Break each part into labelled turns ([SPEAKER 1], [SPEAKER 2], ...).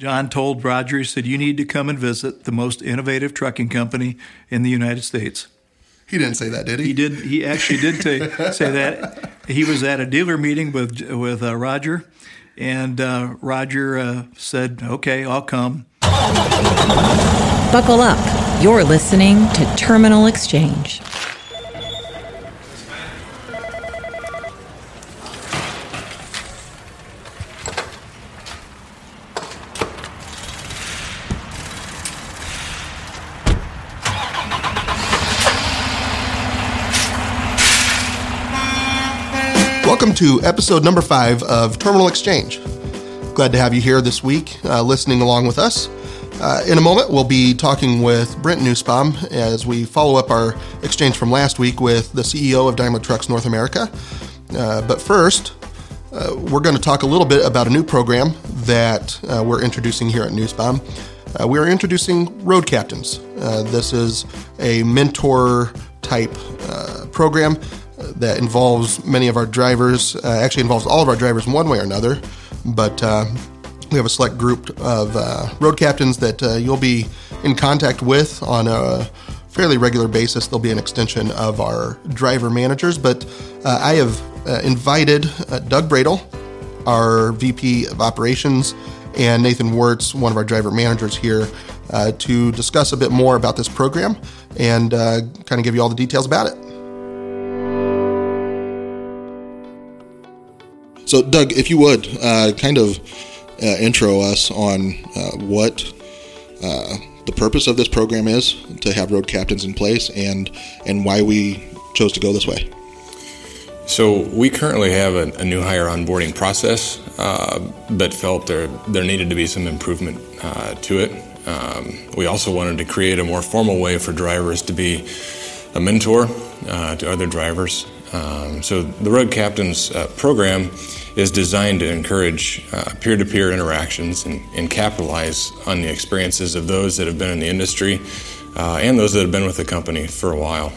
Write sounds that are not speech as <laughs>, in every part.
[SPEAKER 1] John told Roger, he said, You need to come and visit the most innovative trucking company in the United States.
[SPEAKER 2] He didn't say that, did he?
[SPEAKER 1] He did. He actually did t- <laughs> say that. He was at a dealer meeting with with uh, Roger, and uh, Roger uh, said, "Okay, I'll come."
[SPEAKER 3] Buckle up. You're listening to Terminal Exchange.
[SPEAKER 2] Welcome to episode number five of Terminal Exchange. Glad to have you here this week, uh, listening along with us. Uh, in a moment, we'll be talking with Brent Nussbaum as we follow up our exchange from last week with the CEO of Daimler Trucks North America. Uh, but first, uh, we're going to talk a little bit about a new program that uh, we're introducing here at Nussbaum. Uh, we are introducing Road Captains. this is a mentor type program that involves many of our drivers, uh, actually involves all of our drivers in one way or another. But uh, we have a select group of uh, road captains that uh, you'll be in contact with on a fairly regular basis. They'll be an extension of our driver managers. But uh, I have uh, invited Doug Bradle, our VP of Operations, and Nathan Wirtz, one of our driver managers here, to discuss a bit more about this program and kind of give you all the details about it. So, Doug, if you would uh, kind of uh, intro us on uh, what uh, the purpose of this program is to have road captains in place and and why we chose to go this way.
[SPEAKER 4] So we currently have a, a new hire onboarding process, uh, but felt there there needed to be some improvement uh, to it. Um, we also wanted to create a more formal way for drivers to be a mentor to other drivers. Um, so the Road Captains program is designed to encourage peer to peer interactions and, and, capitalize on the experiences of those that have been in the industry uh, and those that have been with the company for a while.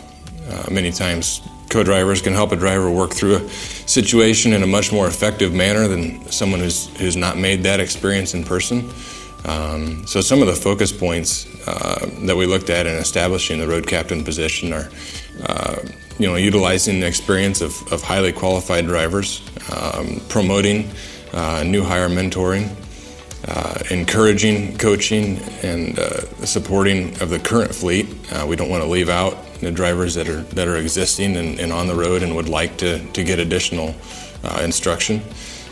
[SPEAKER 4] Uh, many times, co drivers can help a driver work through a situation in a much more effective manner than someone who's, who's not made that experience in person. Um, so, some of the focus points uh, that we looked at in establishing the road captain position are uh, you know, utilizing the experience of, of highly qualified drivers, um, promoting uh, new hire mentoring, uh, encouraging coaching and uh, supporting of the current fleet. Uh, we don't want to leave out the drivers that are that are existing and, and on the road and would like to, to get additional uh, instruction.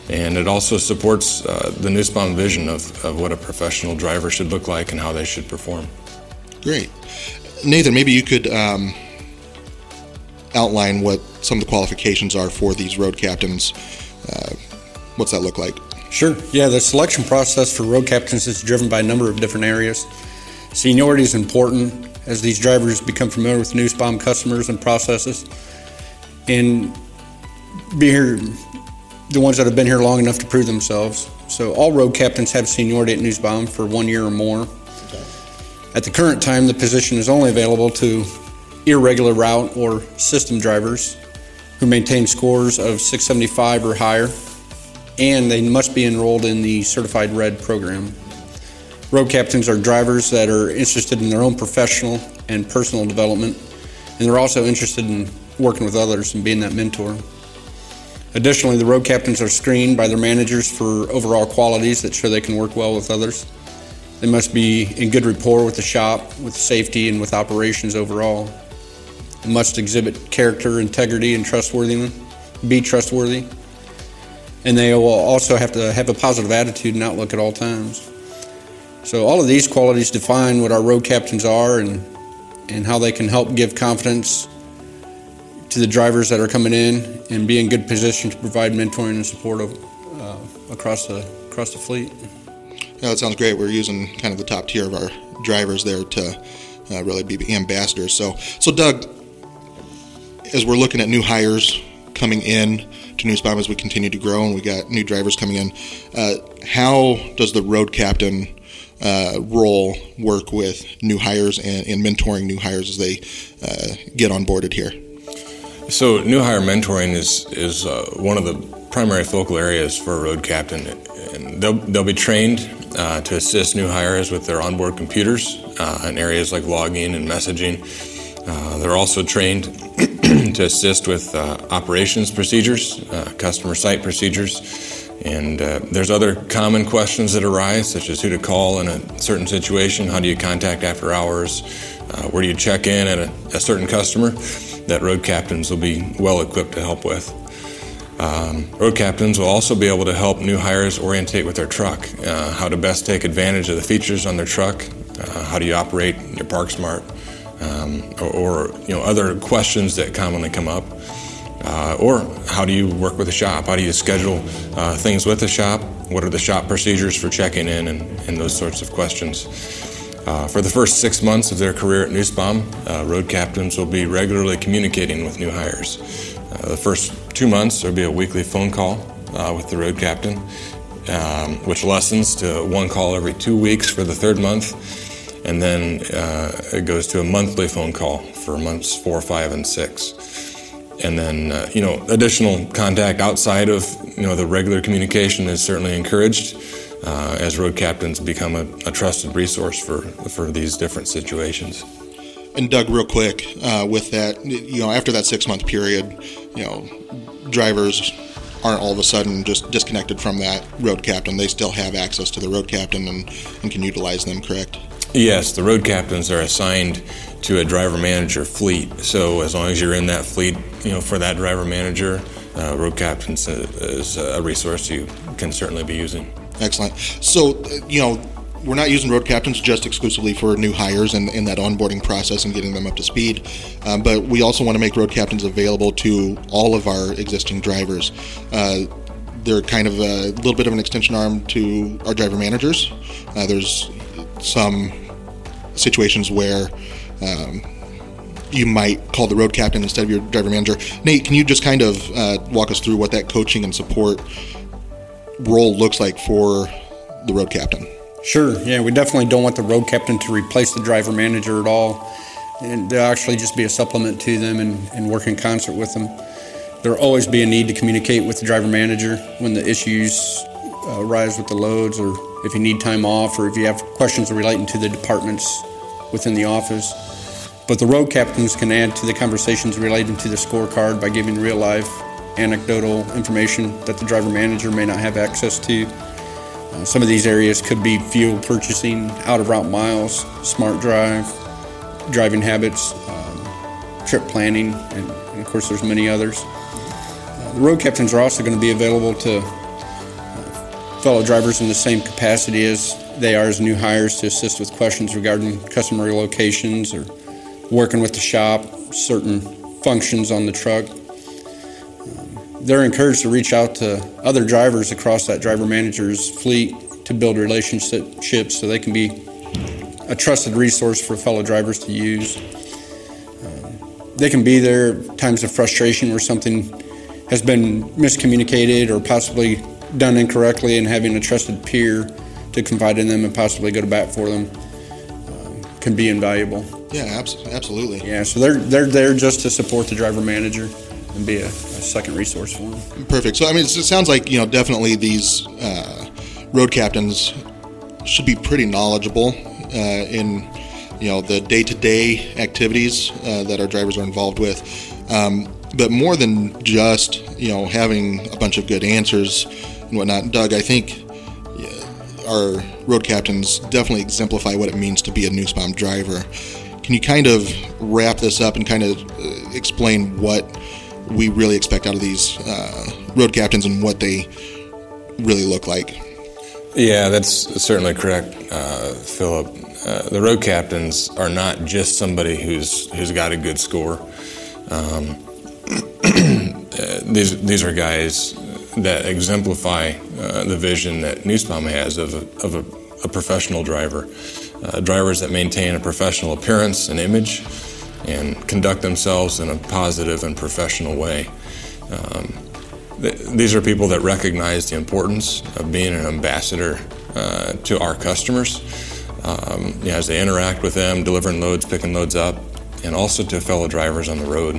[SPEAKER 4] And it also supports uh, the Nussbaum vision of, of what a professional driver should look like and how they should perform.
[SPEAKER 2] Great. Nathan, maybe you could um outline what some of the qualifications are for these road captains. Uh, what's that look like?
[SPEAKER 5] Sure. Yeah, the selection process for road captains is driven by a number of different areas. Seniority is important as these drivers become familiar with Nussbaum customers and processes. And be here, the ones that have been here long enough to prove themselves. So all road captains have seniority at Nussbaum for one year or more. Okay. At the current time, the position is only available to irregular route or system drivers who maintain scores of 675 or higher, and they must be enrolled in the Certified Red program. Road captains are drivers that are interested in their own professional and personal development, and they're also interested in working with others and being that mentor. Additionally, the road captains are screened by their managers for overall qualities that show they can work well with others. They must be in good rapport with the shop, with safety, and with operations overall must exhibit character, integrity, and trustworthiness, be trustworthy. And they will also have to have a positive attitude and outlook at all times. So, all of these qualities define what our road captains are and, and how they can help give confidence to the drivers that are coming in and be in good position to provide mentoring and support of, uh, across, the, across the fleet.
[SPEAKER 2] Yeah, that sounds great. We're using kind of the top tier of our drivers there to uh, really be ambassadors. So, so Doug, as we're looking at new hires coming in to Nussbaum as we continue to grow and we got new drivers coming in, uh, how does the road captain uh, role work with new hires and, and, mentoring new hires as they uh, get onboarded here?
[SPEAKER 4] So, new hire mentoring is is uh, one of the primary focal areas for a road captain, and they'll they'll be trained uh, to assist new hires with their onboard computers uh, in areas like logging and messaging. Uh, they're also trained to assist with uh, operations procedures, uh, customer site procedures, and uh, there's other common questions that arise, such as who to call in a certain situation, how do you contact after hours, where do you check in at a, a certain customer, that road captains will be well equipped to help with. Um, road captains will also be able to help new hires orientate with their truck, uh, how to best take advantage of the features on their truck, uh, how do you operate your ParkSmart, um, or, or, you know other questions that commonly come up, uh, or how do you work with the shop? How do you schedule uh, things with the shop? What are the shop procedures for checking in, and, and those sorts of questions. Uh, for the first six months of their career at Nussbaum, uh, road captains will be regularly communicating with new hires. Uh, the first two months, there'll be a weekly phone call uh, with the road captain, um, which lessens to one call every two weeks for the third month. And then uh, it goes to a monthly phone call for months four, five, and six. And then, uh, you know, additional contact outside of, you know, the regular communication is certainly encouraged uh, as road captains become a, a trusted resource for, for these different situations.
[SPEAKER 2] And Doug, real quick, uh, with that, you know, after that six month period, you know, drivers aren't all of a sudden just disconnected from that road captain. They still have access to the road captain and, and can utilize them, correct?
[SPEAKER 4] Yes, the road captains are assigned to a driver manager fleet. So as long as you're in that fleet, you know, for that driver manager, uh, road captains is a resource you can certainly be using.
[SPEAKER 2] Excellent. So, you know, we're not using road captains just exclusively for new hires and, in that onboarding process and getting them up to speed, um, but we also want to make road captains available to all of our existing drivers. Uh, they're kind of a little bit of an extension arm to our driver managers. Uh, there's some situations where um, you might call the road captain instead of your driver manager. Nate, can you just kind of uh, walk us through what that coaching and support role looks like for the road captain?
[SPEAKER 5] Sure. Yeah, we definitely don't want the road captain to replace the driver manager at all. And they'll actually just be a supplement to them and, and work in concert with them. There'll always be a need to communicate with the driver manager when the issues uh, arise with the loads or if you need time off or if you have questions relating to the departments within the office. But the road captains can add to the conversations relating to the scorecard by giving real life anecdotal information that the driver manager may not have access to. Uh, some of these areas could be fuel purchasing, out of route miles, smart drive, driving habits, um, trip planning, and, and, of course, there's many others. Uh, the road captains are also going to be available to uh, fellow drivers in the same capacity as they are as new hires to assist with questions regarding customer locations or working with the shop, certain functions on the truck they're encouraged to reach out to other drivers across that driver manager's fleet to build relationships so they can be a trusted resource for fellow drivers to use. Um, they can be there times of frustration where something has been miscommunicated or possibly done incorrectly, and having a trusted peer to confide in them and possibly go to bat for them um, can be invaluable.
[SPEAKER 2] Yeah, absolutely.
[SPEAKER 5] Yeah, so they're they're there just to support the driver manager and be a, a second resource for them.
[SPEAKER 2] Perfect. So I mean, it sounds like you know definitely these uh, road captains should be pretty knowledgeable uh, in you know the day-to-day activities uh, that our drivers are involved with. Um, but more than just you know having a bunch of good answers and whatnot, Doug, I think our road captains definitely exemplify what it means to be a Nussbaum driver. Can you kind of wrap this up and kind of uh, explain what we really expect out of these uh, road captains and what they really look like.
[SPEAKER 4] Yeah, that's certainly correct, uh, Philip. Uh, the road captains are not just somebody who's who's got a good score. Um, <clears throat> these these are guys that exemplify uh, the vision that Nussbaum has of a, of a, a professional driver, uh, drivers that maintain a professional appearance and image and conduct themselves in a positive and professional way. Um, th- these are people that recognize the importance of being an ambassador uh, to our customers um, as they interact with them, delivering loads, picking loads up, and also to fellow drivers on the road.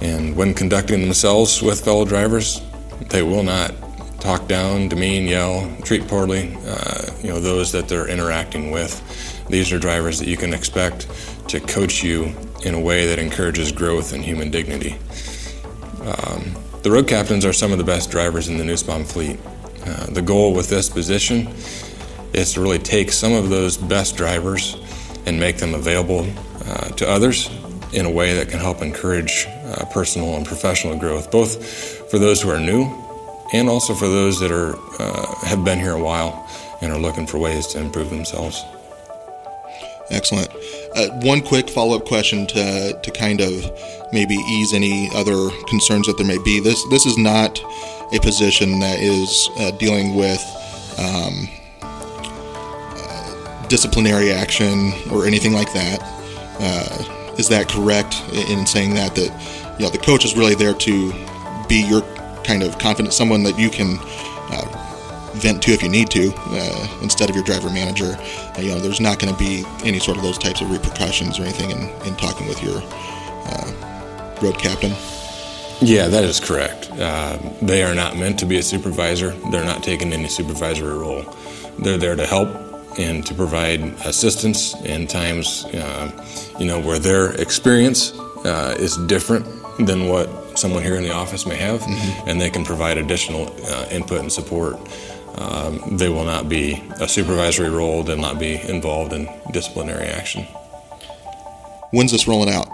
[SPEAKER 4] And when conducting themselves with fellow drivers, they will not talk down, demean, yell, treat poorly, uh, you know, those that they're interacting with. These are drivers that you can expect to coach you in a way that encourages growth and human dignity. Um, the road captains are some of the best drivers in the Nussbaum fleet. Uh, the goal with this position is to really take some of those best drivers and make them available uh, to others in a way that can help encourage uh, personal and professional growth, both for those who are new and also for those that are uh, have been here a while and are looking for ways to improve themselves.
[SPEAKER 2] Excellent. Uh, one quick follow up question to, to kind of maybe ease any other concerns that there may be. This this is not a position that is uh, dealing with um, uh, disciplinary action or anything like that. Uh, is that correct in saying that that you know the coach is really there to be your kind of confident someone that you can vent to if you need to, uh, instead of your driver manager. Uh, you know, there's not going to be any sort of those types of repercussions or anything in, in talking with your uh, road captain.
[SPEAKER 4] Yeah, that is correct. Uh, they are not meant to be a supervisor. They're not taking any supervisory role. They're there to help and to provide assistance in times, uh, you know, where their experience uh, is different than what someone here in the office may have, mm-hmm. and they can provide additional input and support um, they will not be a supervisory role, they'll not be involved in disciplinary action.
[SPEAKER 2] When's this rolling out?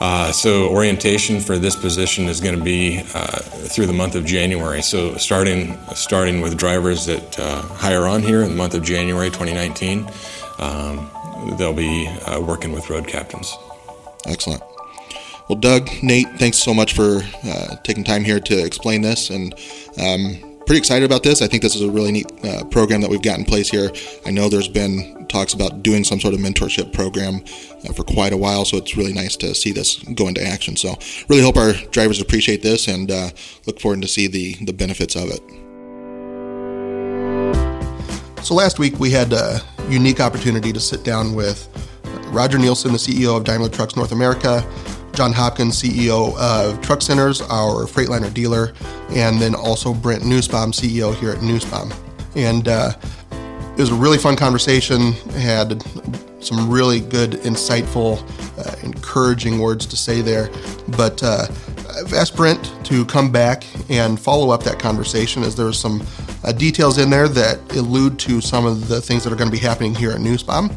[SPEAKER 4] Uh, so orientation for this position is going to be uh, through the month of January. So starting starting with drivers that uh, hire on here in the month of January 2019, um, they'll be uh, working with road captains.
[SPEAKER 2] Excellent. Well, Doug, Nate, thanks so much for uh, taking time here to explain this and. Um, pretty excited about this. I think this is a really neat uh, program that we've got in place here. I know there's been talks about doing some sort of mentorship program uh, for quite a while, so it's really nice to see this go into action. So, really hope our drivers appreciate this and uh, look forward to see the the benefits of it. So last week we had a unique opportunity to sit down with Roger Nielsen, the CEO of Daimler Trucks North America, John Hopkins, CEO of Truck Centers, our Freightliner dealer, and then also Brent Nussbaum, CEO here at Nussbaum. And uh, it was a really fun conversation. Had some really good, insightful, uh, encouraging words to say there. But uh, I've asked Brent to come back and follow up that conversation as there there's some uh, details in there that allude to some of the things that are going to be happening here at Nussbaum.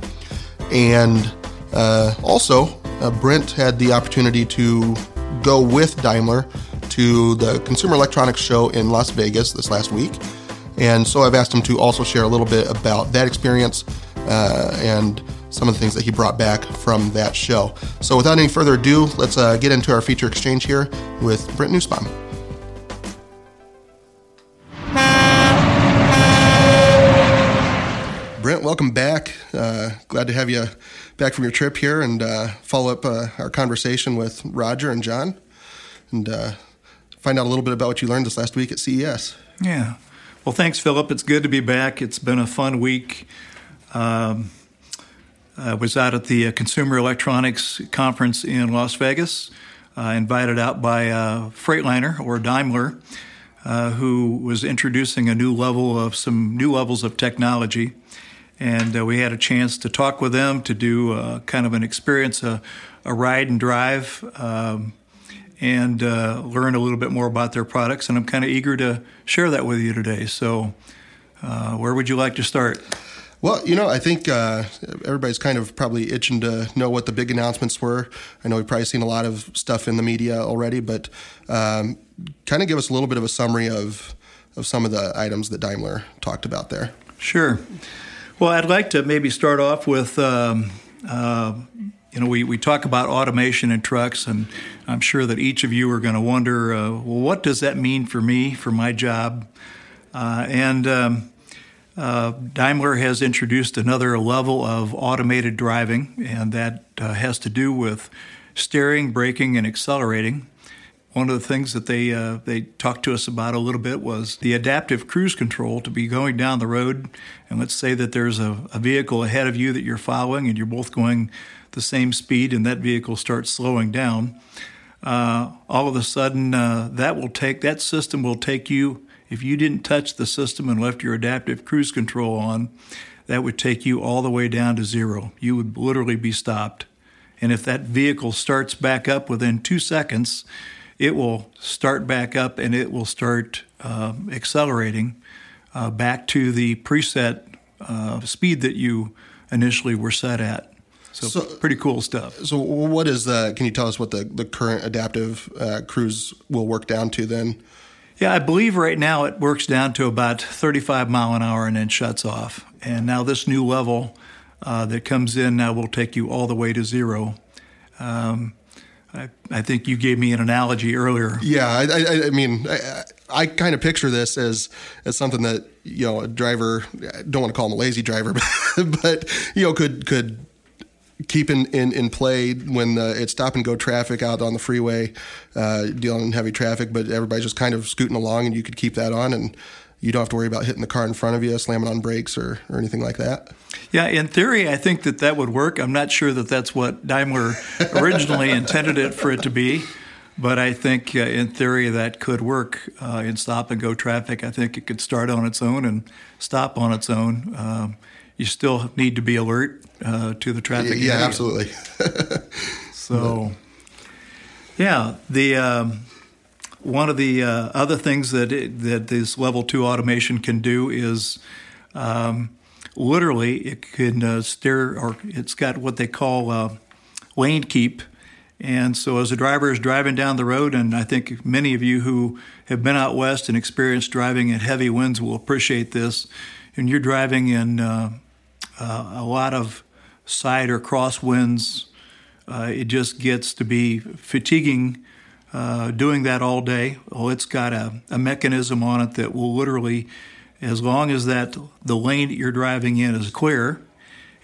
[SPEAKER 2] And uh, also, uh, Brent had the opportunity to go with Daimler to the Consumer Electronics Show in Las Vegas this last week. And so I've asked him to also share a little bit about that experience uh, and some of the things that he brought back from that show. So without any further ado, let's uh, get into our feature exchange here with Brent Nussbaum. Brent, welcome back. Uh, glad to have you back from your trip here and uh, follow up uh, our conversation with Roger and John and uh, find out a little bit about what you learned this last week at CES.
[SPEAKER 1] Yeah. Well, thanks, Philip. It's good to be back. It's been a fun week. Um, I was out at the uh, Consumer Electronics Conference in Las Vegas, uh, invited out by uh, Freightliner or Daimler, uh, who was introducing a new level of some new levels of technology and uh, we had a chance to talk with them to do uh, kind of an experience, a, a ride and drive, um, and uh, learn a little bit more about their products. And I'm kind of eager to share that with you today. So, uh, where would you like to start?
[SPEAKER 2] Well, you know, I think uh, everybody's kind of probably itching to know what the big announcements were. I know we've probably seen a lot of stuff in the media already, but um, kind of give us a little bit of a summary of of some of the items that Daimler talked about there.
[SPEAKER 1] Sure. Well, I'd like to maybe start off with. Um, uh, you know, we, we talk about automation in trucks, and I'm sure that each of you are going to wonder, uh, well, what does that mean for me, for my job? Uh, and um, uh, Daimler has introduced another level of automated driving, and that uh, has to do with steering, braking, and accelerating. One of the things that they uh, they talked to us about a little bit was the adaptive cruise control to be going down the road, and let's say that there's a, a vehicle ahead of you that you're following, and you're both going the same speed, and that vehicle starts slowing down. Uh, all of a sudden, uh, that will take that system will take you if you didn't touch the system and left your adaptive cruise control on, that would take you all the way down to zero. You would literally be stopped. And if that vehicle starts back up within two seconds, it will start back up and it will start uh, accelerating uh, back to the preset uh, speed that you initially were set at. So, so, pretty cool stuff.
[SPEAKER 2] So what is the? Can you tell us what the the current adaptive uh, cruise will work down to then?
[SPEAKER 1] Yeah, I believe right now it works down to about 35 mile an hour and then shuts off. And now this new level uh, that comes in now will take you all the way to zero. Um, I, I, think you gave me an analogy earlier.
[SPEAKER 2] Yeah, I, I, I mean, I, I kind of picture this as as something that you know a driver. I don't want to call him a lazy driver, <laughs> but, but you know could could keep in, in, in play when uh, it's stop and go traffic out on the freeway, uh, dealing in heavy traffic, but everybody's just kind of scooting along, and you could keep that on and you don't have to worry about hitting the car in front of you, slamming on brakes, or, or anything like that.
[SPEAKER 1] Yeah, in theory, I think that that would work. I'm not sure that that's what Daimler <laughs> originally intended it for it to be, but I think uh, in theory that could work uh, in stop and go traffic. I think it could start on its own and stop on its own. Um, you still need to be alert uh, to the traffic.
[SPEAKER 2] Yeah, area. absolutely. <laughs>
[SPEAKER 1] so, yeah, the. Um, one of the uh, other things that it, that this level two automation can do is um, literally it can uh, steer or it's got what they call uh, lane keep. And so, as a driver is driving down the road, and I think many of you who have been out west and experienced driving in heavy winds will appreciate this. And you're driving in uh, uh, a lot of side or cross winds, uh, it just gets to be fatiguing uh, doing that all day. Oh, it's got a, a mechanism on it that will literally, as long as that the lane that you're driving in is clear,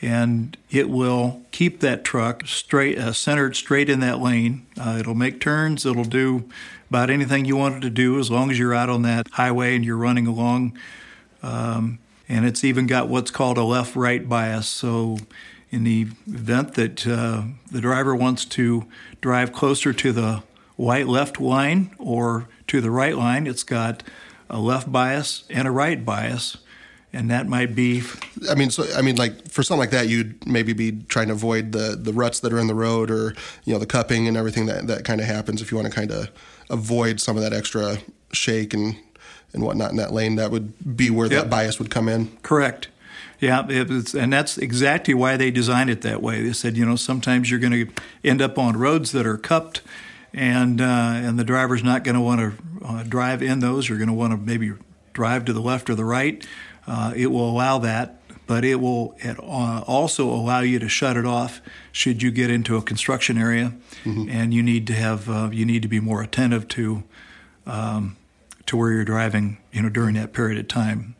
[SPEAKER 1] and it will keep that truck straight, uh, centered straight in that lane. Uh, it'll make turns. It'll do about anything you want it to do as long as you're out on that highway and you're running along. Um, and it's even got what's called a left-right bias. So, in the event that uh, the driver wants to drive closer to the white left line or to the right line, it's got a left bias and a right bias. And that might be.
[SPEAKER 2] I mean, so I mean, like for something like that, you'd maybe be trying to avoid the the ruts that are in the road, or you know, the cupping and everything that that kind of happens. If you want to kind of avoid some of that extra shake and and whatnot in that lane, that would be where yep. that bias would come in.
[SPEAKER 1] Correct. Yeah, and that's exactly why they designed it that way. They said, you know, sometimes you're going to end up on roads that are cupped and uh, and the driver's not going to want to uh, drive in those. You're going to want to maybe drive to the left or the right. Uh, it will allow that, but it will it, uh, also allow you to shut it off should you get into a construction area, mm-hmm. and you need to have uh, you need to be more attentive to um, to where you're driving. You know during that period of time.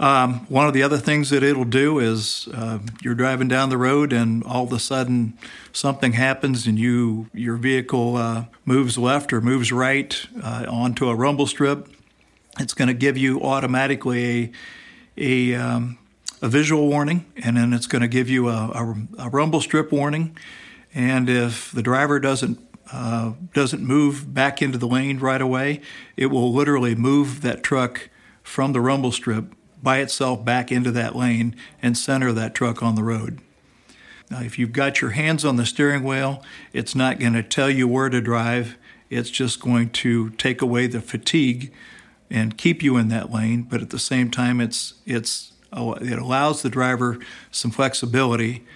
[SPEAKER 1] Um, one of the other things that it'll do is uh, you're driving down the road and all of a sudden something happens and you your vehicle uh, moves left or moves right uh, onto a rumble strip. It's going to give you automatically a a, um, a, visual warning and then it's going to give you a, a, a, rumble strip warning. And if the driver doesn't uh, doesn't move back into the lane right away, it will literally move that truck from the rumble strip by itself back into that lane and center that truck on the road. Now, if you've got your hands on the steering wheel, it's not going to tell you where to drive. It's just going to take away the fatigue and keep you in that lane. But at the same time, it's it's it allows the driver some flexibility,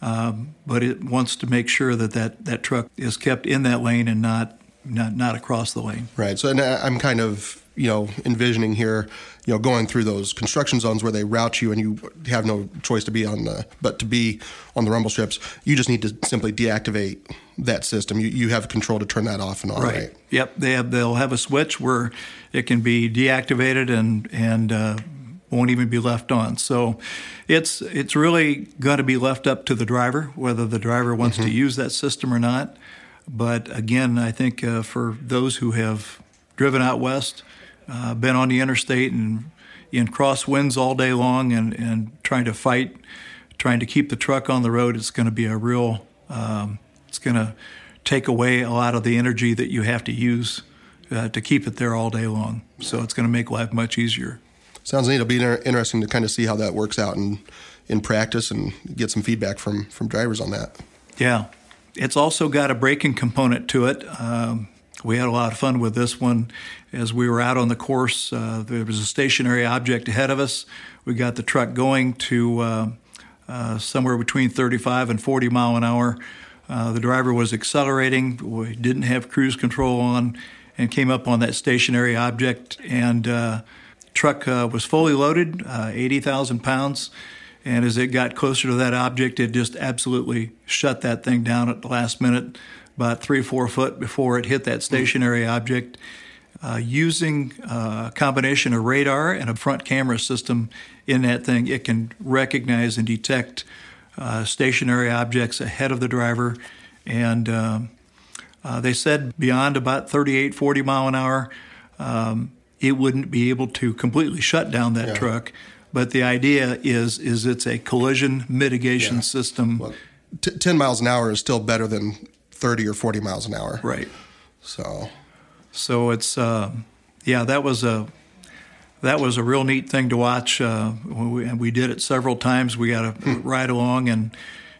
[SPEAKER 1] um, but it wants to make sure that, that that truck is kept in that lane and not not not across the lane.
[SPEAKER 2] Right. So, and I'm kind of you know envisioning here you know going through those construction zones where they route you and you have no choice to be on the but to be on the rumble strips you just need to simply deactivate that system. You, you have control to turn that off and on right, right?
[SPEAKER 1] yep. They have they'll have a switch where it can be deactivated and and uh, won't even be left on. So it's it's really going to be left up to the driver whether the driver wants mm-hmm. to use that system or not. But again i think uh, for those who have driven out west uh, been on the interstate and in crosswinds all day long and, and trying to fight, trying to keep the truck on the road, it's going to be a real, um, it's going to take away a lot of the energy that you have to use uh, to keep it there all day long. So it's going to make life much easier.
[SPEAKER 2] Sounds neat. It'll be inter- interesting to kind of see how that works out in in practice and get some feedback from from drivers on that.
[SPEAKER 1] Yeah, it's also got a braking component to it. Um, we had a lot of fun with this one as we were out on the course. Uh, there was a stationary object ahead of us. We got the truck going to uh, uh, somewhere between 35 and 40 mile an hour. Uh, the driver was accelerating. We didn't have cruise control on, and came up on that stationary object. And uh, truck uh, was fully loaded, 80,000 pounds. And as it got closer to that object, it just absolutely shut that thing down at the last minute, about three or four foot before it hit that stationary object. Uh, using uh, a combination of radar and a front camera system in that thing, it can recognize and detect uh, stationary objects ahead of the driver. And um, uh, they said beyond about 38, 40 mile an hour, um, it wouldn't be able to completely shut down that yeah. truck. But the idea is is it's a collision mitigation yeah. system. Well,
[SPEAKER 2] t- ten miles an hour is still better than thirty or forty miles an hour.
[SPEAKER 1] Right.
[SPEAKER 2] So.
[SPEAKER 1] So it's uh, yeah that was a that was a real neat thing to watch. Uh, we, we did it several times. We got to hmm. ride along and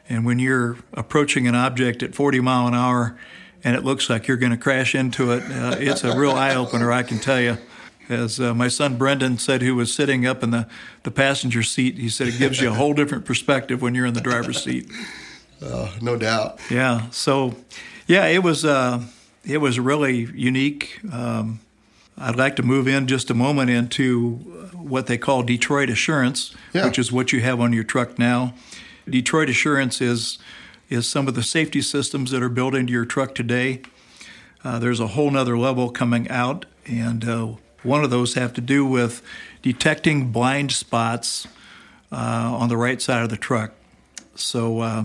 [SPEAKER 1] and when you're approaching an object at 40 mile an hour and it looks like you're going to crash into it, uh, it's a real <laughs> eye opener. I can tell you as uh, my son Brendan said, who was sitting up in the, the passenger seat, he said it gives you a whole different perspective when you're in the driver's seat.
[SPEAKER 2] Uh, no doubt.
[SPEAKER 1] Yeah. So, yeah, it was uh, it was really unique. Um, I'd like to move in just a moment into what they call Detroit Assurance, yeah. which is what you have on your truck now. Detroit Assurance is is some of the safety systems that are built into your truck today. Uh, there's a whole nother level coming out, and uh, one of those have to do with detecting blind spots uh, on the right side of the truck. So uh,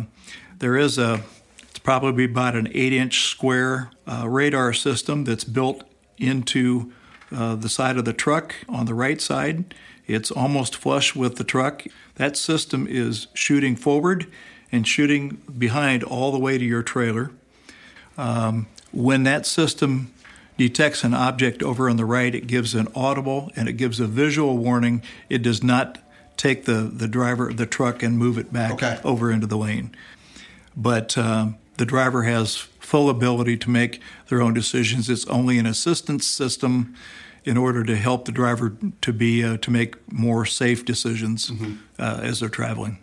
[SPEAKER 1] there is a, it's probably about an eight inch square uh, radar system that's built into uh, the side of the truck on the right side. It's almost flush with the truck. That system is shooting forward and shooting behind all the way to your trailer. Um, when that system detects an object over on the right, it gives an audible and it gives a visual warning. It does not take the, the driver of the truck and move it back okay. over into the lane. But um, the driver has full ability to make their own decisions. It's only an assistance system in order to help the driver to be uh, to make more safe decisions mm-hmm. uh, as they're traveling.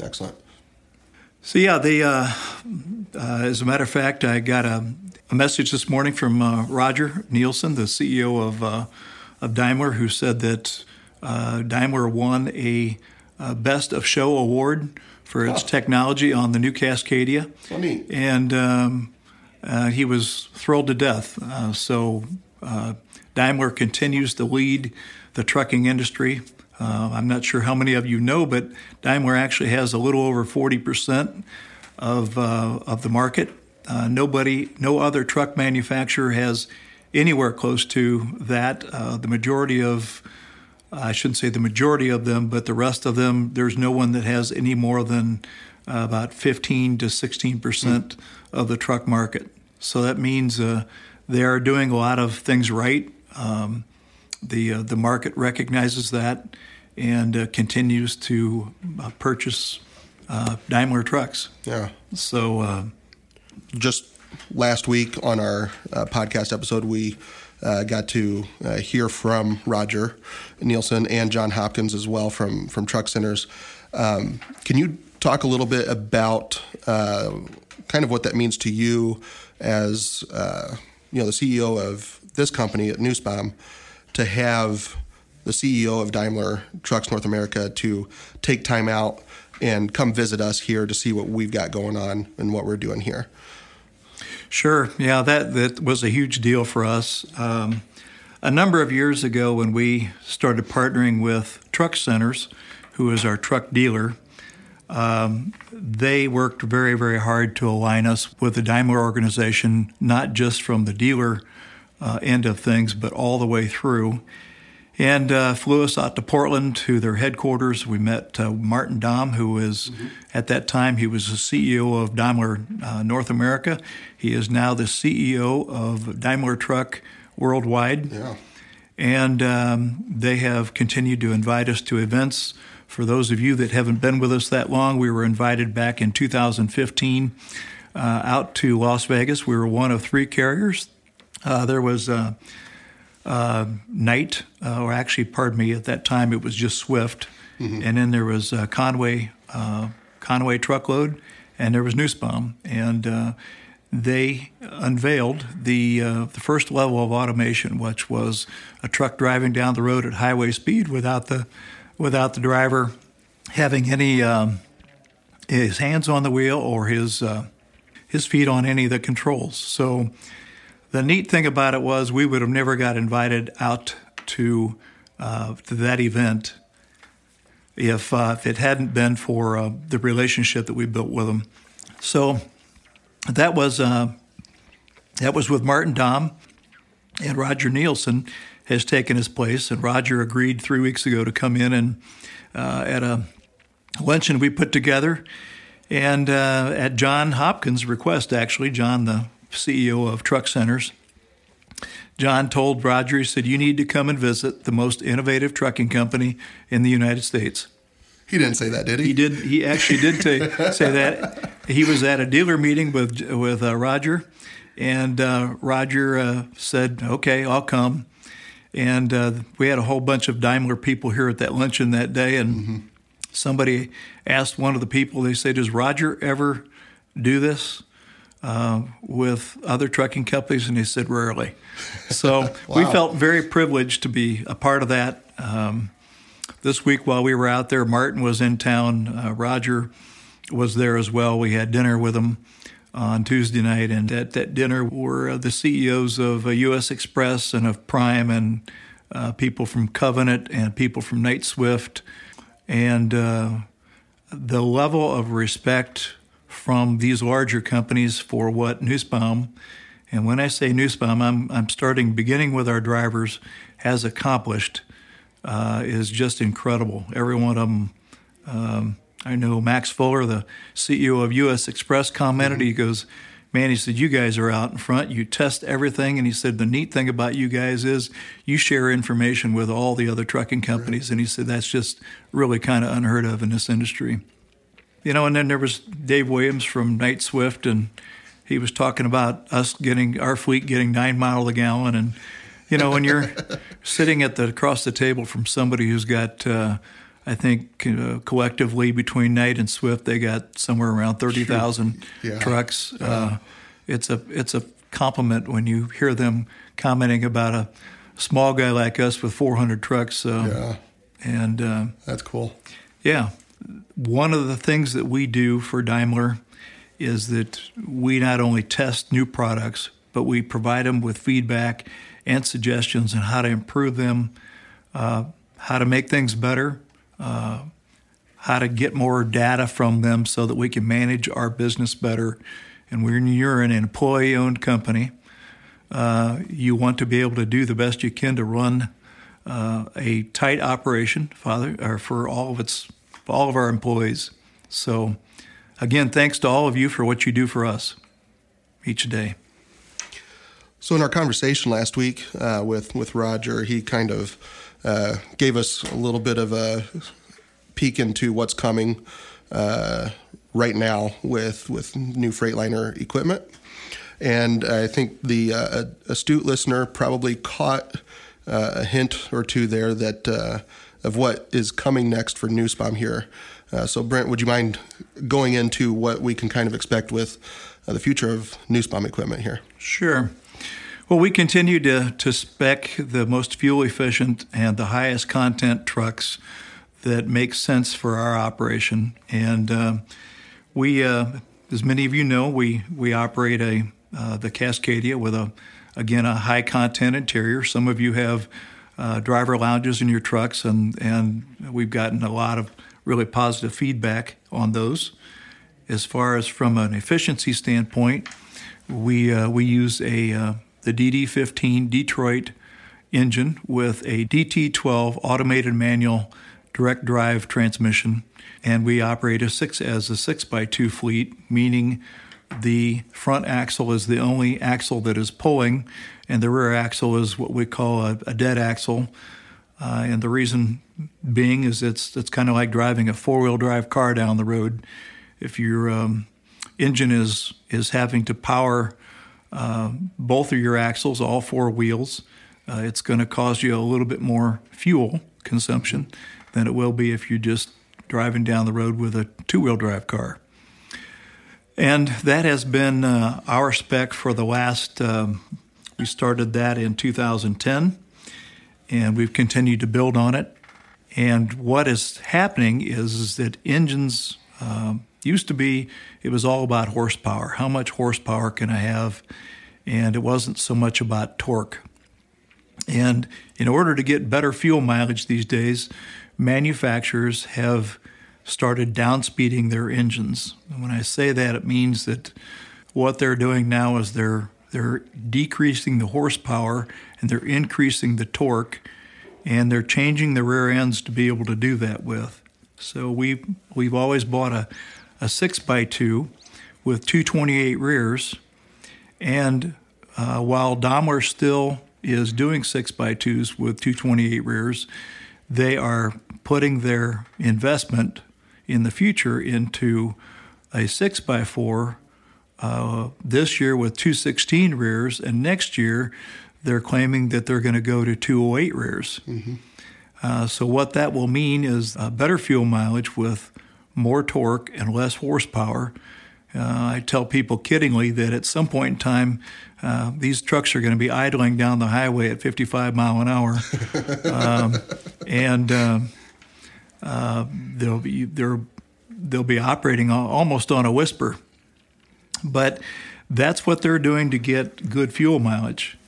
[SPEAKER 2] Excellent.
[SPEAKER 1] So yeah, the uh, uh as a matter of fact, I got a a message this morning from uh, Roger Nielsen, the CEO of, uh, of Daimler, who said that uh, Daimler won a, a, Best of Show award for its technology on the new Cascadia.
[SPEAKER 2] Funny.
[SPEAKER 1] And um, uh, he was thrilled to death. Uh, so uh, Daimler continues to lead the trucking industry. I'm not sure how many of you know, but Daimler actually has a little over 40% of, of the market uh, nobody, no other truck manufacturer has anywhere close to that. Uh, the majority of, I shouldn't say the majority of them, but the rest of them, there's no one that has any more than uh, about 15 to 16 percent mm. of the truck market. So that means uh, they are doing a lot of things right. Um, the uh, the market recognizes that and uh, continues to purchase Daimler trucks.
[SPEAKER 2] Yeah.
[SPEAKER 1] So
[SPEAKER 2] just last week on our uh, podcast episode, we uh, got to uh, hear from Roger Nielsen and John Hopkins as well from from Truck Centers. Um, can you talk a little bit about uh, kind of what that means to you as uh, you know the CEO of this company at Nussbaum to have the CEO of Daimler Trucks North America to take time out and come visit us here to see what we've got going on and what we're doing here.
[SPEAKER 1] Sure. Yeah, that, that was a huge deal for us. Um, a number of years ago, when we started partnering with Truck Centers, who is our truck dealer, um, they worked very, very hard to align us with the Daimler organization, not just from the dealer uh, end of things, but all the way through and uh, flew us out to Portland to their headquarters. We met uh, Martin Daum, who was mm-hmm. at that time he was the CEO of Daimler uh, North America. He is now the CEO of Daimler Truck worldwide.
[SPEAKER 2] Yeah.
[SPEAKER 1] And um, they have continued to invite us to events. For those of you that haven't been with us that long, we were invited back in 2015 uh, out to Las Vegas. We were one of three carriers. Uh, there was uh, uh Knight, uh, or actually, pardon me, at that time it was just Swift. Mm-hmm. And then there was uh, Conway, Conway Truckload, and there was Nussbaum. And they unveiled the uh, the first level of automation, which was a truck driving down the road at highway speed without the without the driver having any um, his hands on the wheel or his uh, his feet on any of the controls. So the neat thing about it was we would have never got invited out to uh, to that event if uh, if it hadn't been for uh, the relationship that we built with them. So that was uh, that was with Martin Daum, and Roger Nielsen has taken his place. And Roger agreed three weeks ago to come in and uh, at a luncheon we put together, and uh, at John Hopkins' request, actually, John, the CEO of Truck Centers. John told Roger, he said, You need to come and visit the most innovative trucking company in the United States.
[SPEAKER 2] He didn't say that, did he?
[SPEAKER 1] He did. He actually did t- <laughs> say that. He was at a dealer meeting with with uh, Roger, and uh, Roger uh, said, "Okay, I'll come." And uh, we had a whole bunch of Daimler people here at that luncheon that day, and mm-hmm. somebody asked one of the people. They said, "Does Roger ever do this?" Uh, with other trucking companies, and he said rarely. So <laughs> wow. we felt very privileged to be a part of that. Um, this week while we were out there, Martin was in town. Uh, Roger was there as well. We had dinner with him on Tuesday night, and at that dinner were uh, the CEOs of uh, U.S. Xpress and of Prime, and uh, people from Covenant and people from Knight Swift, and uh, the level of respect from these larger companies for what Nussbaum, and when I say Nussbaum, I'm I'm starting beginning with our drivers, has accomplished uh, is just incredible. Every one of them. Um, I know Max Fuller, the CEO of U.S. Xpress, commented. Mm-hmm. He goes, "Man," he said, "You guys are out in front. You test everything." And he said, "The neat thing about you guys is you share information with all the other trucking companies." Right. And he said, "That's just really kind of unheard of in this industry." You know, and then there was Dave Williams from Knight Swift, and he was talking about us getting our fleet getting nine mile a gallon and you know, when you're <laughs> sitting at the across the table from somebody who's got, uh, I think uh, collectively between Knight and Swift, they got somewhere around thirty thousand yeah. trucks. Uh, it's a it's a compliment when you hear them commenting about a small guy like us with 400 trucks.
[SPEAKER 2] yeah,
[SPEAKER 1] and uh,
[SPEAKER 2] that's cool.
[SPEAKER 1] Yeah, one of the things that we do for Daimler is that we not only test new products, but we provide them with feedback and suggestions on how to improve them, uh, how to make things better, uh, how to get more data from them so that we can manage our business better. And when you're an employee owned company, uh, you want to be able to do the best you can to run uh, a tight operation, Father, or for all of its all of our employees. So, again, thanks to all of you for what you do for us each day.
[SPEAKER 2] So in our conversation last week uh, with with Roger, he kind of uh, gave us a little bit of a peek into what's coming uh, right now with with new Freightliner equipment, and I think the uh, astute listener probably caught uh, a hint or two there that uh, of what is coming next for Nussbaum here. so Brent, would you mind going into what we can kind of expect with the future of Nussbaum equipment here?
[SPEAKER 1] Sure. Well, we continue to, to spec the most fuel efficient and the highest content trucks that make sense for our operation. And uh, we, uh, as many of you know, we, we operate a uh, the Cascadia with a again a high content interior. Some of you have uh, driver lounges in your trucks, and and we've gotten a lot of really positive feedback on those. As far as from an efficiency standpoint, we uh, we use a uh, the DD15 Detroit engine with a DT12 automated manual direct drive transmission, and we operate a six as a six by two fleet, meaning the front axle is the only axle that is pulling, and the rear axle is what we call a, a dead axle. Uh, and the reason being is it's it's kind of like driving a four wheel drive car down the road. If your um, engine is is having to power uh, both of your axles, all four wheels, uh, it's going to cause you a little bit more fuel consumption than it will be if you're just driving down the road with a two wheel drive car. And that has been uh, our spec for the last, um, we started that in 2010, and we've continued to build on it. And what is happening is, is that engines um, used to be, it was all about horsepower. How much horsepower can I have? And it wasn't so much about torque. And in order to get better fuel mileage these days, manufacturers have started downspeeding their engines. And when I say that, it means that what they're doing now is they're they're decreasing the horsepower and they're increasing the torque, and they're changing the rear ends to be able to do that with. So we've we've always bought a a six by two with 228 rears, and uh, while Daimler still is doing six by twos with 228 rears, they are putting their investment in the future into a 6 by 4 uh, this year with 216 rears, and next year they're claiming that they're going to go to 208 rears. Mm-hmm. Uh, so, what that will mean is better fuel mileage with more torque and less horsepower. Uh, I tell people kiddingly that at some point in time, uh, these trucks are going to be idling down the highway at 55 mile an hour, <laughs> um, and um, uh, they'll be they're they'll be operating almost on a whisper. But that's what they're doing to get good fuel mileage.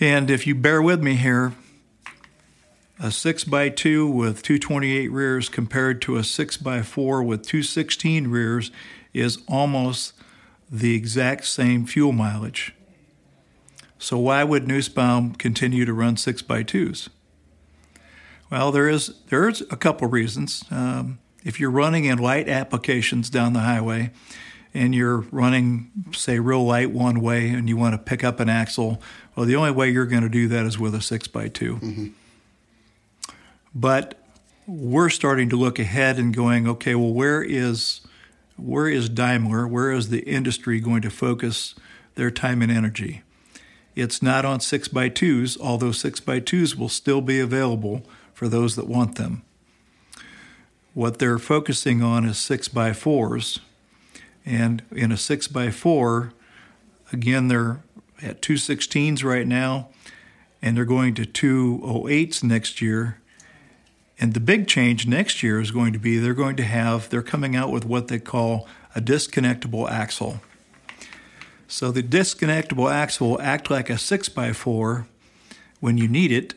[SPEAKER 1] And if you bear with me here, a 6x2 with 228 rears compared to a 6x4 with 216 rears is almost the exact same fuel mileage. So why would Nussbaum continue to run 6x2s? Well, there is there's a couple reasons. Um, if you're running in light applications down the highway, and you're running, say, real light one way, and you want to pick up an axle, well, the only way you're going to do that is with a six by 2 mm-hmm. But we're starting to look ahead and going, okay, well, where is where is Daimler, where is the industry going to focus their time and energy? It's not on six by twos, although six by twos will still be available for those that want them. What they're focusing on is six by fours. And in a six by four, again, they're at 216s right now, and they're going to 208s next year. And the big change next year is going to be they're going to have, they're coming out with what they call a disconnectable axle. So the disconnectable axle will act like a 6 by 4 when you need it,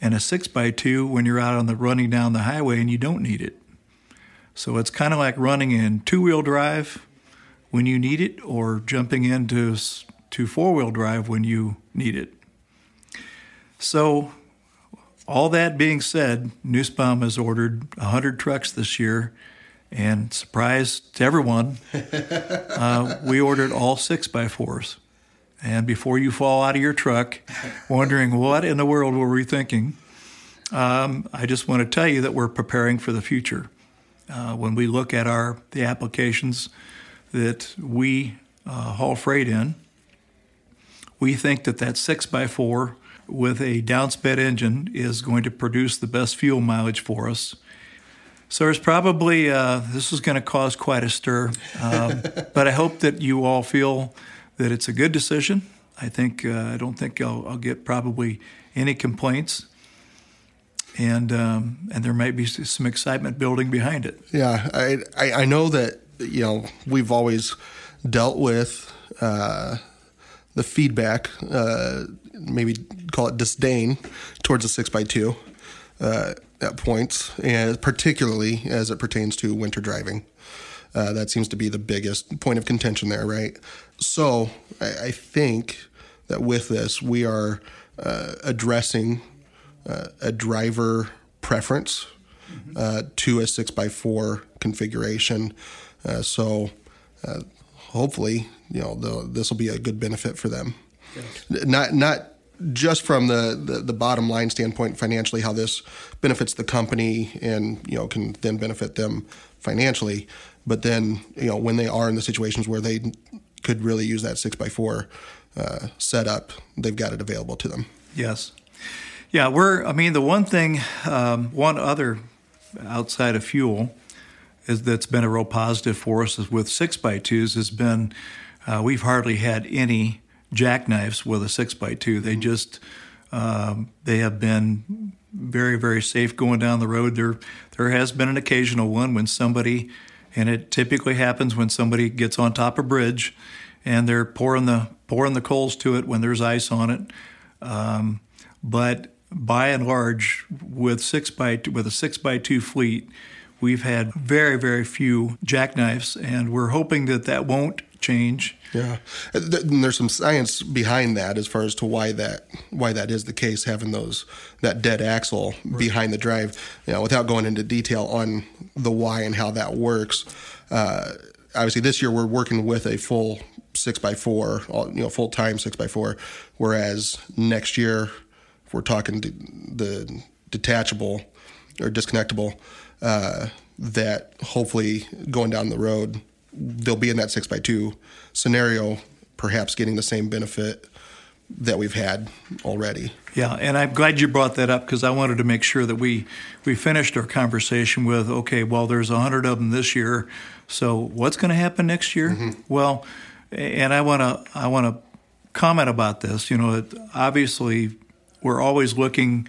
[SPEAKER 1] and a 6 by 2 when you're out on the running down the highway and you don't need it. So it's kind of like running in two-wheel drive when you need it or jumping into to four-wheel drive when you need it. So all that being said, Nussbaum has ordered 100 trucks this year, and surprise to everyone, <laughs> uh, we ordered all six by fours. And before you fall out of your truck wondering what in the world were we thinking, um, I just want to tell you that we're preparing for the future. Uh, when we look at our the applications that we uh, haul freight in, we think that that six by four with a downsped engine is going to produce the best fuel mileage for us. So it's probably uh, this is going to cause quite a stir, um, <laughs> but I hope that you all feel that it's a good decision. I think uh, I don't think I'll, I'll, get probably any complaints, and um, and there might be some excitement building behind it.
[SPEAKER 2] Yeah, I I, I know that you know we've always dealt with uh, the feedback, uh, maybe call it disdain towards a six by two uh, at points, and particularly as it pertains to winter driving. Uh, that seems to be the biggest point of contention there, right? So I, I think that with this, we are uh, addressing uh, a driver preference mm-hmm. to a six by four configuration. Uh, so uh, hopefully, you know, this will be a good benefit for them. Yes. Not not just from the, the, the bottom line standpoint financially, how this benefits the company and you know can then benefit them financially, but then you know when they are in the situations where they could really use that six by four uh, setup, they've got it available to them.
[SPEAKER 1] Yes. Yeah, we're. I mean, the one thing, um, one other outside of fuel, is that's been a real positive for us is with six by twos has been uh, we've hardly had any jackknives with a six by two. They just um, they have been very very safe going down the road. There there has been an occasional one when somebody, and it typically happens when somebody gets on top of a bridge, and they're pouring the pouring the coals to it when there's ice on it. Um, but by and large, with six by with a six by two fleet, we've had very very few jackknives, and we're hoping that that won't change.
[SPEAKER 2] Yeah, and there's some science behind that as far as to why that why that is the case. Having those that dead axle right. behind the drive, you know, without going into detail on the why and how that works. Uh, obviously, this year we're working with a full six by four, you know, full time six by four, whereas next year if we're talking the detachable or disconnectable, uh, that hopefully going down the road they'll be in that six by two scenario, perhaps getting the same benefit that we've had already.
[SPEAKER 1] Yeah, and I'm glad you brought that up because I wanted to make sure that we we finished our conversation with okay, well, there's a hundred of them this year, so what's going to happen next year? Mm-hmm. Well, and I want to I want to comment about this. You know, obviously, we're always looking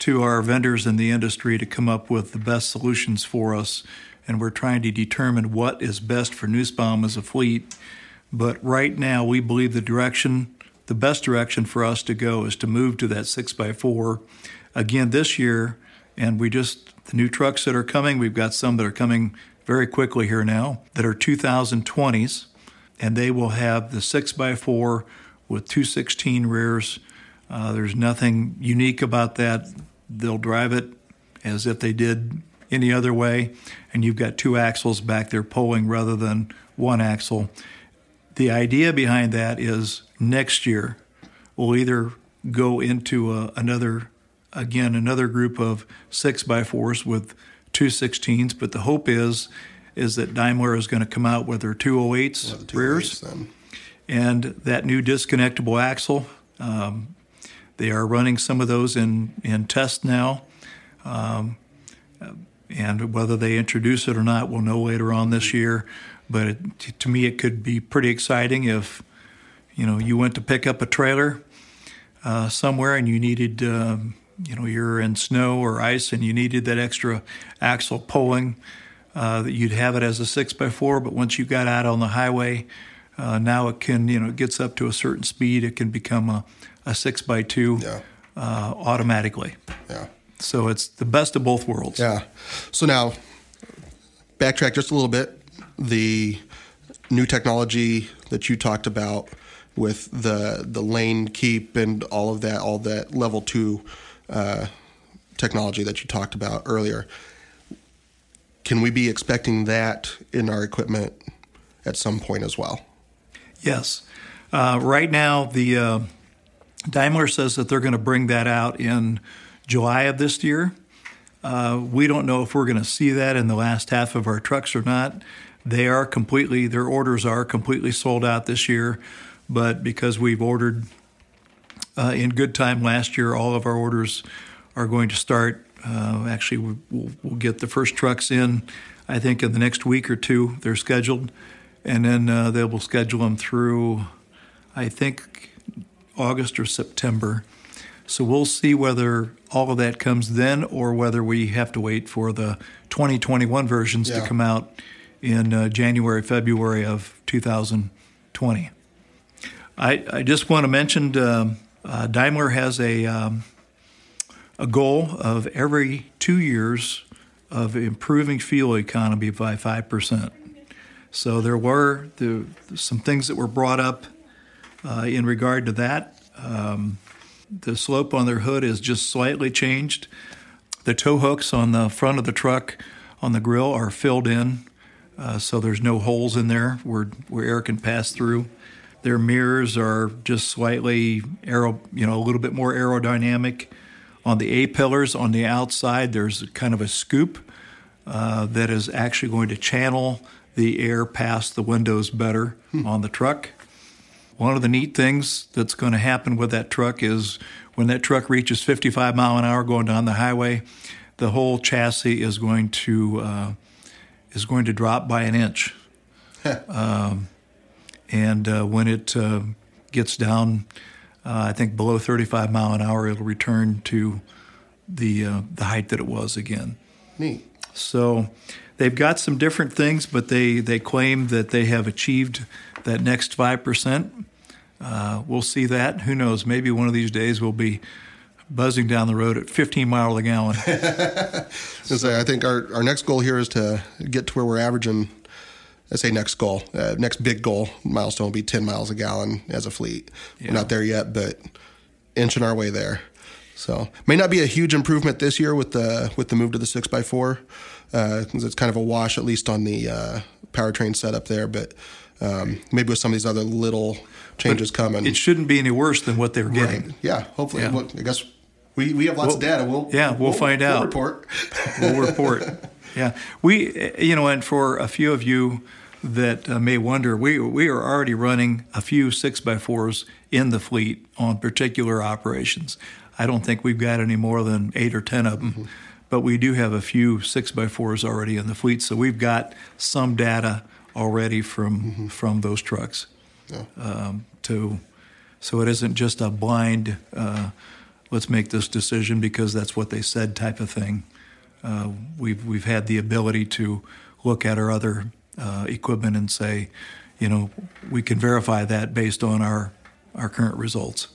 [SPEAKER 1] to our vendors in the industry to come up with the best solutions for us and we're trying to determine what is best for Nussbaum as a fleet. But right now, we believe the direction, the best direction for us to go is to move to that 6x4 again this year. And we just, the new trucks that are coming, we've got some that are coming very quickly here now that are 2020s, and they will have the 6x4 with 216 rears. Uh, there's nothing unique about that. They'll drive it as if they did any other way, and you've got two axles back there pulling rather than one axle. The idea behind that is next year we'll either go into a, another, again, another group of six by fours with two 16s, but the hope is is that Daimler is going to come out with their 208s yeah, the rears and that new disconnectable axle. Um, they are running some of those in, in test now. Um, and whether they introduce it or not, we'll know later on this year. But it, to me, it could be pretty exciting if you know you went to pick up a trailer uh, somewhere and you needed, um, you know, you're in snow or ice and you needed that extra axle pulling. Uh, that you'd have it as a six by four, but once you got out on the highway, uh, now it can, you know, it gets up to a certain speed. It can become a, a six by two yeah. Uh, automatically.
[SPEAKER 2] Yeah.
[SPEAKER 1] So it's the best of both worlds.
[SPEAKER 2] Yeah. So now, backtrack just a little bit. The new technology that you talked about with the the lane keep and all of that, all that level two uh, technology that you talked about earlier. Can we be expecting that in our equipment at some point as well?
[SPEAKER 1] Yes. Uh, right now, the uh, Daimler says that they're going to bring that out in July of this year. Uh, we don't know if we're going to see that in the last half of our trucks or not. They are completely, their orders are completely sold out this year, but because we've ordered uh, in good time last year, all of our orders are going to start. Uh, actually, we'll, we'll, get the first trucks in, I think, in the next week or two. They're scheduled, and then uh, they will schedule them through, I think, August or September. So we'll see whether all of that comes then or whether we have to wait for the 2021 versions yeah. to come out in uh, January, February of 2020. I, I just want to mention uh, uh, Daimler has a, um, a goal of every two years of improving fuel economy by 5%. So there were the, some things that were brought up uh, in regard to that. Um, the slope on their hood is just slightly changed. The tow hooks on the front of the truck on the grill are filled in. uh, so there's no holes in there where where air can pass through. Their mirrors are just slightly aero, you know, a little bit more aerodynamic. On the A pillars on the outside, there's kind of a scoop uh, that is actually going to channel the air past the windows better hmm. on the truck. One of the neat things that's going to happen with that truck is when that truck reaches 55 mile an hour going down the highway, the whole chassis is going to uh, is going to drop by an inch. <laughs> um, and uh, when it uh, gets down, uh, I think below 35 mile an hour, it'll return to the uh, the height that it was again.
[SPEAKER 2] Neat.
[SPEAKER 1] So they've got some different things, but they they claim that they have achieved that next five percent. Uh, we'll see that. Who knows? Maybe one of these days we'll be buzzing down the road at 15 miles a gallon. <laughs>
[SPEAKER 2] so, I think our, our next goal here is to get to where we're averaging I say next goal, uh, next big goal milestone will be 10 miles a gallon as a fleet. Yeah. We're not there yet, but inching our way there. So may not be a huge improvement this year with the with the move to the six x four, because uh, it's kind of a wash at least on the uh, powertrain setup there. But um, maybe with some of these other little changes but coming,
[SPEAKER 1] it shouldn't be any worse than what they were getting.
[SPEAKER 2] Right. Yeah, hopefully. Yeah. Well, I guess we, we have lots
[SPEAKER 1] we'll,
[SPEAKER 2] of data. We'll
[SPEAKER 1] yeah, we'll, we'll find
[SPEAKER 2] we'll
[SPEAKER 1] out.
[SPEAKER 2] Report.
[SPEAKER 1] we'll report. <laughs> Yeah, we you know, and for a few of you that uh, may wonder, we we are already running a few six by fours in the fleet on particular operations. I don't think we've got any more than eight or ten of them, mm-hmm. but we do have a few six by fours already in the fleet. So we've got some data already from mm-hmm. from those trucks. Yeah. Um, to so it isn't just a blind. Uh, let's make this decision because that's what they said type of thing. Uh, we've we've had the ability to look at our other uh, equipment and say, you know, we can verify that based on our our current results.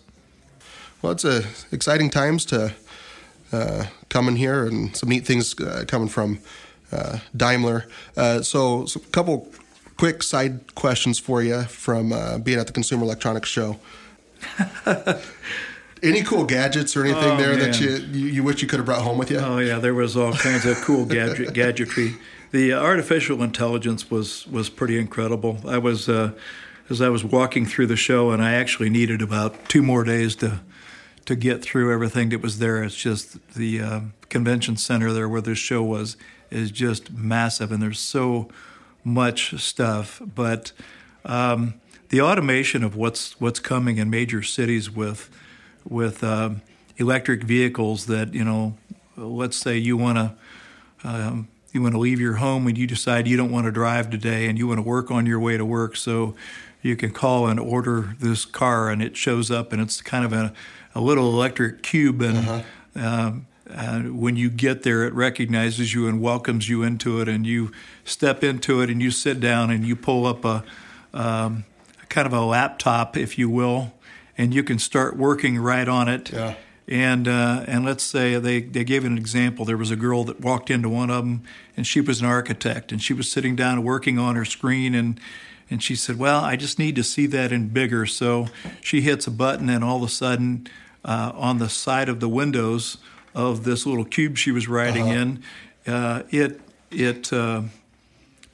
[SPEAKER 2] Well, it's a exciting times to uh, come in here and some neat things uh, coming from uh, Daimler. Uh, so, so, a couple quick side questions for you from being at the Consumer Electronics Show. <laughs> Any cool gadgets or anything oh, there man. that you, you, you wish you could have brought home with you?
[SPEAKER 1] Oh yeah, there was all kinds of cool <laughs> gadget gadgetry. The artificial intelligence was was pretty incredible. I was uh, as I was walking through the show, and I actually needed about two more days to to get through everything that was there. It's just the uh, convention center there where this show was is just massive, and there's so much stuff. But um, the automation of what's what's coming in major cities with with uh, electric vehicles that you know, let's say you want to. Um, you want to leave your home and you decide you don't want to drive today and you want to work on your way to work so you can call and order this car and it shows up and it's kind of a, a little electric cube and uh-huh. um, and when you get there, it recognizes you and welcomes you into it, and you step into it, and you sit down, and you pull up a um, kind of a laptop, if you will, and you can start working right on it.
[SPEAKER 2] Yeah.
[SPEAKER 1] And uh, and let's say they, they gave an example. There was a girl that walked into one of them, and she was an architect, and she was sitting down working on her screen, and and she said, "Well, I just need to see that in bigger." So she hits a button, and all of a sudden, uh, on the side of the windows of this little cube she was riding uh-huh. in, uh, it it uh,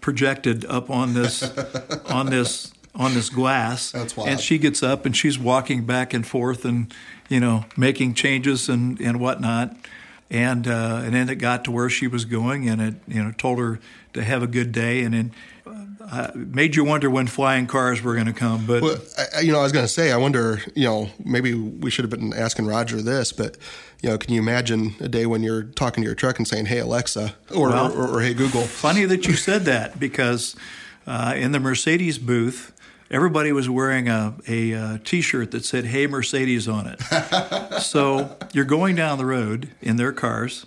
[SPEAKER 1] projected up on this <laughs> on this on this glass.
[SPEAKER 2] That's wild.
[SPEAKER 1] And she gets up and she's walking back and forth and, you know, making changes and, and whatnot. And uh, and then it got to where she was going, and it you know told her to have a good day, and then uh, made you wonder when flying cars were going to come. But
[SPEAKER 2] well, I, you know, I was going to say, I wonder, you know, maybe we should have been asking Roger this, but you know, can you imagine a day when you're talking to your truck and saying, "Hey Alexa," or well, or, or, or, "Hey Google"?
[SPEAKER 1] Funny that you said that because uh, in the Mercedes booth everybody was wearing a, a, a uh, t-shirt that said hey mercedes on it <laughs> so you're going down the road in their cars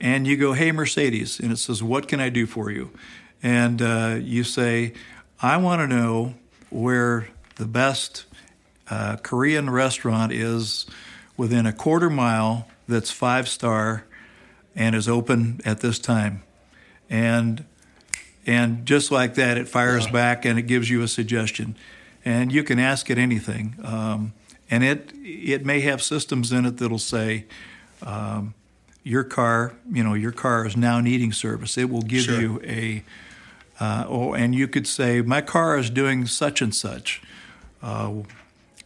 [SPEAKER 1] and you go hey mercedes and it says what can i do for you and uh, you say i want to know where the best uh, korean restaurant is within a quarter mile that's five star and is open at this time and and just like that, it fires yeah. back and it gives you a suggestion. And you can ask it anything. Um, and it it may have systems in it that'll say, um, your car, you know, your car is now needing service. It will give sure. you a Uh, or, and you could say, My car is doing such and such. Uh,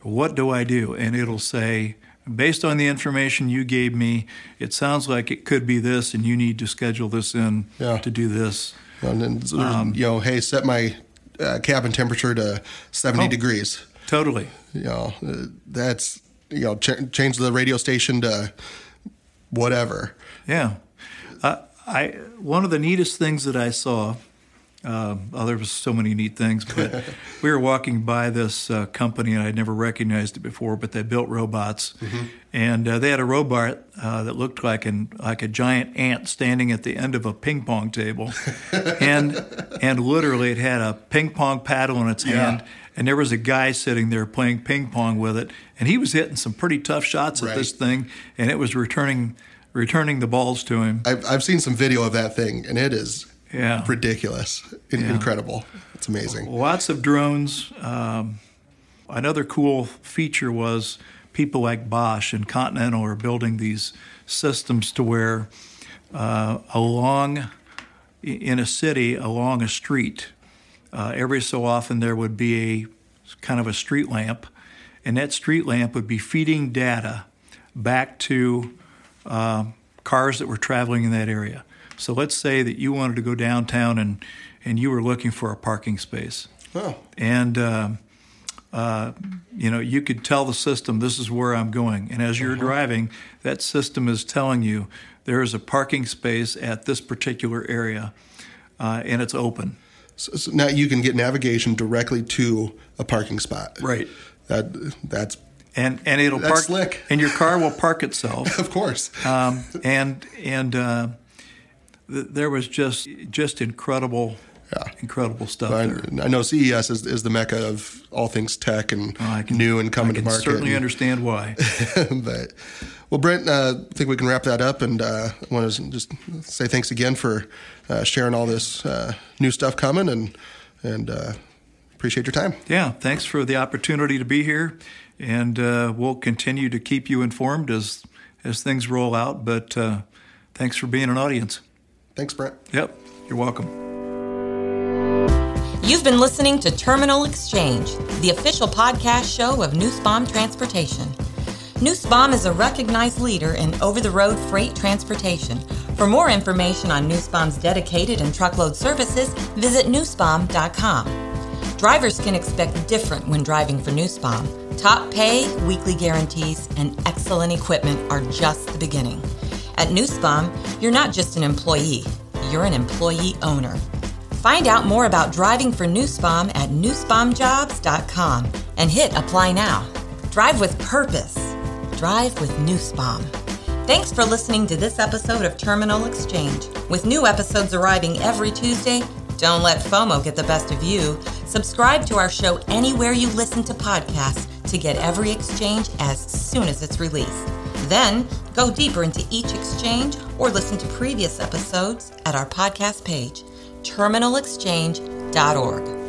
[SPEAKER 1] what do I do? And it'll say, Based on the information you gave me, it sounds like it could be this, and you need to schedule this in
[SPEAKER 2] Yeah.
[SPEAKER 1] to do this.
[SPEAKER 2] And then, there's, you know, hey, set my uh, cabin temperature to 70
[SPEAKER 1] Oh.
[SPEAKER 2] degrees.
[SPEAKER 1] Totally.
[SPEAKER 2] You know, uh, that's, you know, ch- change the radio station to whatever.
[SPEAKER 1] Yeah. Uh, I one of the neatest things that I saw. Uh, oh, there was so many neat things, but <laughs> we were walking by this uh, company and I'd never recognized it before. But they built robots, and uh, they had a robot uh, that looked like an like a giant ant standing at the end of a ping pong table, <laughs> and and literally it had a ping pong paddle in its hand, and there was a guy sitting there playing ping pong with it, and he was hitting some pretty tough shots at this thing, and it was returning returning the balls to him.
[SPEAKER 2] I've, I've seen some video of that thing, and it is
[SPEAKER 1] Yeah.
[SPEAKER 2] ridiculous, In-
[SPEAKER 1] Yeah.
[SPEAKER 2] incredible. It's amazing.
[SPEAKER 1] Lots of drones. Um, another cool feature was people like Bosch and Continental are building these systems to where uh, along in a city, along a street, uh, every so often there would be a kind of a street lamp, and that street lamp would be feeding data back to uh, cars that were traveling in that area. So let's say that you wanted to go downtown and, and you were looking for a parking space.
[SPEAKER 2] Oh,
[SPEAKER 1] And, uh, uh, you know, you could tell the system, this is where I'm going. And as you're driving, that system is telling you there is a parking space at this particular area uh, and it's open.
[SPEAKER 2] so, so now you can get navigation directly to a parking spot.
[SPEAKER 1] Right.
[SPEAKER 2] That that's
[SPEAKER 1] And, and it'll park,
[SPEAKER 2] slick.
[SPEAKER 1] and your car will park <laughs> itself.
[SPEAKER 2] of course.
[SPEAKER 1] um, and and uh, there was just just incredible,
[SPEAKER 2] Yeah.
[SPEAKER 1] incredible stuff
[SPEAKER 2] I,
[SPEAKER 1] there.
[SPEAKER 2] I know CES is, is the mecca of all things tech and
[SPEAKER 1] Oh, can-
[SPEAKER 2] new and coming
[SPEAKER 1] I can
[SPEAKER 2] to market.
[SPEAKER 1] certainly
[SPEAKER 2] and-
[SPEAKER 1] understand why. <laughs>
[SPEAKER 2] but well, Brent, uh, I think we can wrap that up, and uh, I want to just say thanks again for uh, sharing all this uh, new stuff coming, and and uh, appreciate your time.
[SPEAKER 1] Yeah, thanks for the opportunity to be here, and uh, we'll continue to keep you informed as as things roll out. But uh, thanks for being an audience.
[SPEAKER 2] Thanks, Brent.
[SPEAKER 1] Yep, you're welcome.
[SPEAKER 3] You've been listening to Terminal Exchange, the official podcast show of Nussbaum Transportation. Nussbaum is a recognized leader in over the road freight transportation. For more information on Nussbaum's dedicated and truckload services, visit nussbaum.com. Drivers can expect different when driving for Nussbaum. Top pay, weekly guarantees, and excellent equipment are just the beginning. At Nussbaum, you're not just an employee, you're an employee owner. Find out more about driving for Nussbaum at nussbaumjobs.com and hit apply now. Drive with purpose. Drive with Nussbaum. Thanks for listening to this episode of Terminal Exchange. With new episodes arriving every Tuesday, don't let FOMO get the best of you. Subscribe to our show anywhere you listen to podcasts to get every exchange as soon as it's released. Then go deeper into each exchange or listen to previous episodes at our podcast page, terminalexchange.org.